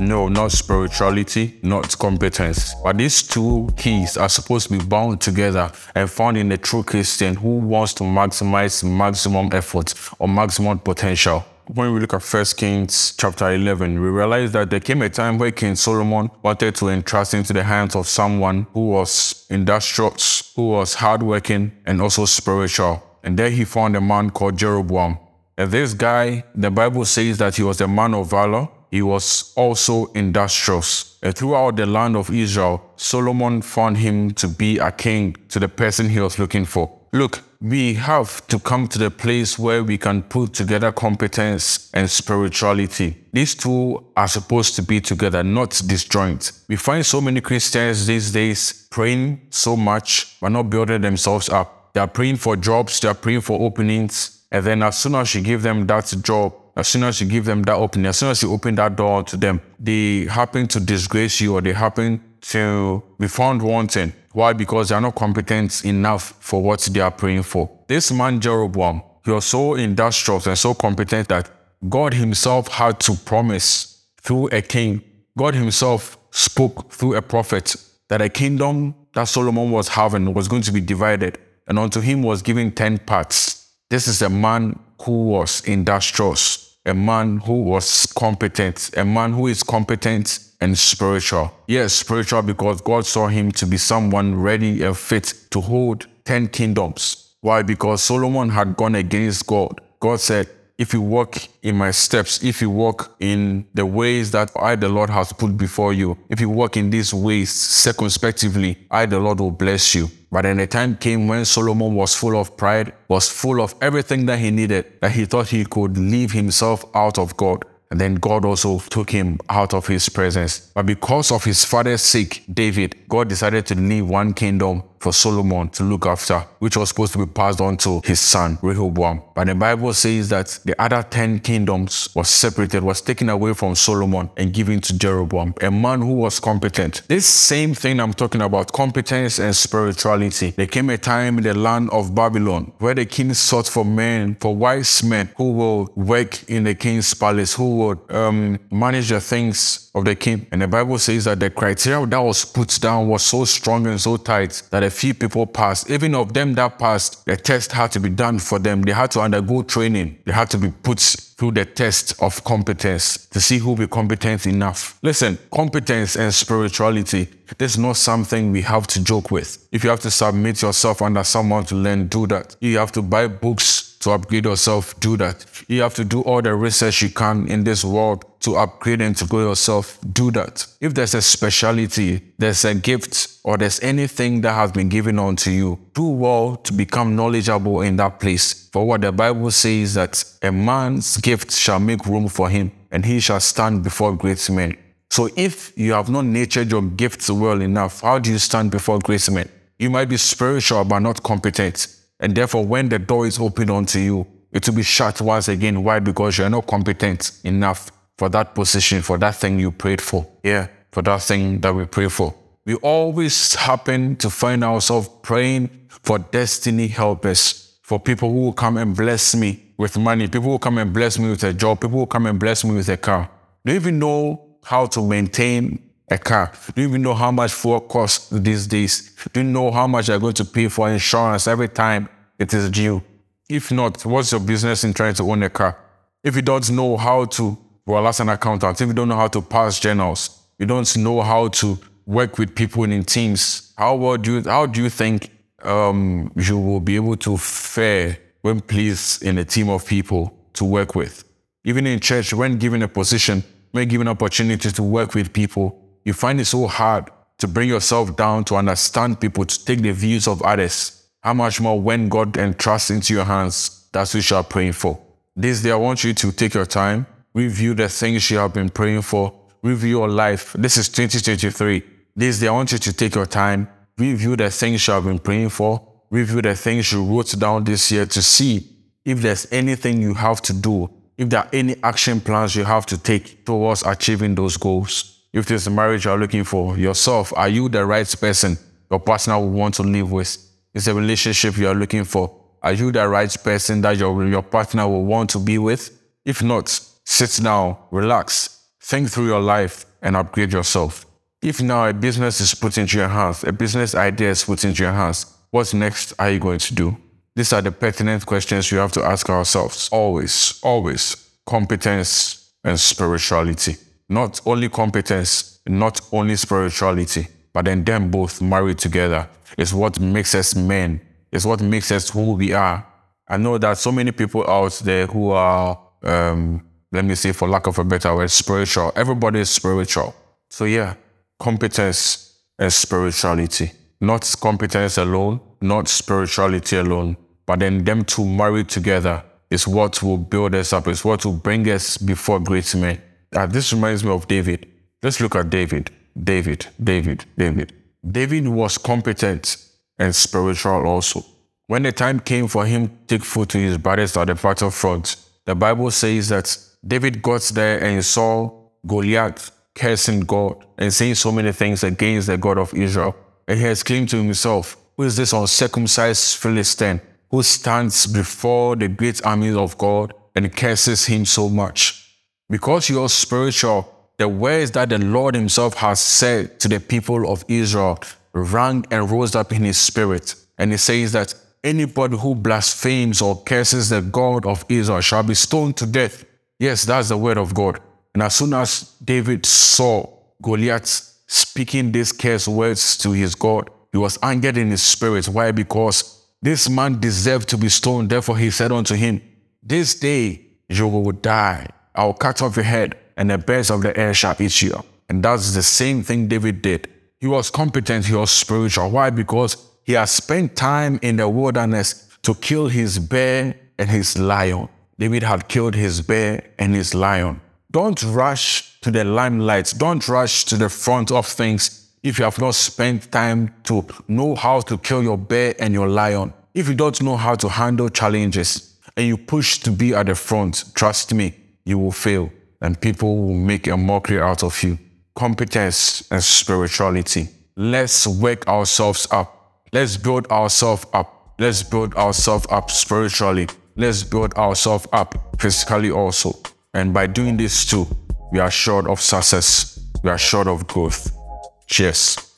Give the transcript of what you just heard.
No, not spirituality, not competence. But these two keys are supposed to be bound together and found in a true Christian who wants to maximize maximum effort or maximum potential when we look at 1 Kings chapter 11, we realize that there came a time where King Solomon wanted to entrust into the hands of someone who was industrious, who was hardworking, and also spiritual. And there he found a man called Jeroboam. And this guy, the Bible says that he was a man of valor. He was also industrious. And throughout the land of Israel, Solomon found him to be a king to the person he was looking for. Look, we have to come to the place where we can put together competence and spirituality. These two are supposed to be together, not disjoint. We find so many Christians these days praying so much, but not building themselves up. They are praying for jobs, they are praying for openings, and then as soon as you give them that job, as soon as you give them that opening, as soon as you open that door to them, they happen to disgrace you or they happen to be found wanting. Why? Because they are not competent enough for what they are praying for. This man, Jeroboam, he was so industrious and so competent that God himself had to promise through a king. God himself spoke through a prophet that a kingdom that Solomon was having was going to be divided, and unto him was given 10 parts. This is a man who was industrious, a man who was competent, a man who is competent and spiritual. Yes, spiritual because God saw him to be someone ready and fit to hold 10 kingdoms. Why? Because Solomon had gone against God. God said, if you walk in my steps, if you walk in the ways that I, the Lord, has put before you, if you walk in these ways circumspectively, I, the Lord, will bless you. But then the time came when Solomon was full of pride, was full of everything that he needed, that he thought he could leave himself out of God. And then God also took him out of his presence. But because of his father's sake, David, God decided to leave one kingdom for Solomon to look after, which was supposed to be passed on to his son, Rehoboam. But the Bible says that the other 10 kingdoms was separated, was taken away from Solomon and given to Jeroboam, a man who was competent. This same thing I'm talking about, competence and spirituality. There came a time in the land of Babylon where the king sought for men, for wise men who will work in the king's palace, who would um, manage the things of the king. And the Bible says that the criteria that was put down was so strong and so tight that few people passed. Even of them that passed, the test had to be done for them. They had to undergo training. They had to be put through the test of competence to see who be competent enough. Listen, competence and spirituality, this is not something we have to joke with. If you have to submit yourself under someone to learn, do that. You have to buy books to upgrade yourself, do that. You have to do all the research you can in this world to upgrade and to grow yourself, do that. If there's a speciality, there's a gift, or there's anything that has been given unto you, do well to become knowledgeable in that place. For what the Bible says that a man's gift shall make room for him, and he shall stand before great men. So if you have not nurtured your gifts well enough, how do you stand before great men? You might be spiritual but not competent. And therefore, when the door is opened unto you, it will be shut once again. Why? Because you're not competent enough for that position, for that thing you prayed for. Yeah, for that thing that we pray for. We always happen to find ourselves praying for destiny helpers, for people who will come and bless me with money, people who come and bless me with a job, people who come and bless me with a car. Do you even know how to maintain a car? Do you even know how much fuel costs these days? Do you know how much you're going to pay for insurance every time it is due? If not, what's your business in trying to own a car? If you don't know how to, well, as an accountant, if you don't know how to pass journals, you don't know how to work with people in teams, how well do you, how do you think um, you will be able to fare when placed in a team of people to work with? Even in church, when given a position, when given opportunity to work with people, you find it so hard to bring yourself down to understand people, to take the views of others. How much more when God entrusts into your hands, that's what you are praying for. This day, I want you to take your time, review the things you have been praying for, review your life. This is 2023. This day, I want you to take your time, review the things you have been praying for, review the things you wrote down this year to see if there's anything you have to do, if there are any action plans you have to take towards achieving those goals. If there's a marriage you're looking for, yourself, are you the right person your partner will want to live with? Is a relationship you're looking for? Are you the right person that your, your partner will want to be with? If not, sit down, relax, Think through your life and upgrade yourself. If now a business is put into your hands, a business idea is put into your hands, what next are you going to do? These are the pertinent questions we have to ask ourselves. Always, always. Competence and spirituality. Not only competence, not only spirituality, but then them both married together is what makes us men. It's what makes us who we are. I know that so many people out there who are, um, let me say, for lack of a better word, spiritual. Everybody is spiritual. So yeah, competence and spirituality. Not competence alone, not spirituality alone, but then them two married together is what will build us up, is what will bring us before great men. Uh, this reminds me of David. Let's look at David. David, David, David. David was competent and spiritual also. When the time came for him to take food to his brothers at the battlefront, the Bible says that David got there and saw Goliath cursing God and saying so many things against the God of Israel. And he exclaimed to himself, Who is this uncircumcised Philistine who stands before the great armies of God and curses him so much? Because you are spiritual, the words that the Lord Himself has said to the people of Israel rang and rose up in His spirit. And He says that anybody who blasphemes or curses the God of Israel shall be stoned to death. Yes, that's the word of God. And as soon as David saw Goliath speaking these curse words to his God, he was angered in his spirit. Why? Because this man deserved to be stoned. Therefore, he said unto him, This day you will die. I will cut off your head, and the birds of the air shall eat you. And that's the same thing David did. He was competent, he was spiritual. Why? Because he has spent time in the wilderness to kill his bear and his lion. David had killed his bear and his lion. Don't rush to the limelight. Don't rush to the front of things if you have not spent time to know how to kill your bear and your lion. If you don't know how to handle challenges and you push to be at the front, trust me, you will fail and people will make a mockery out of you. Competence and spirituality. Let's wake ourselves up. Let's build ourselves up. Let's build ourselves up spiritually. Let's build ourselves up physically also. And by doing this too, we are short of success. We are short of growth. Cheers.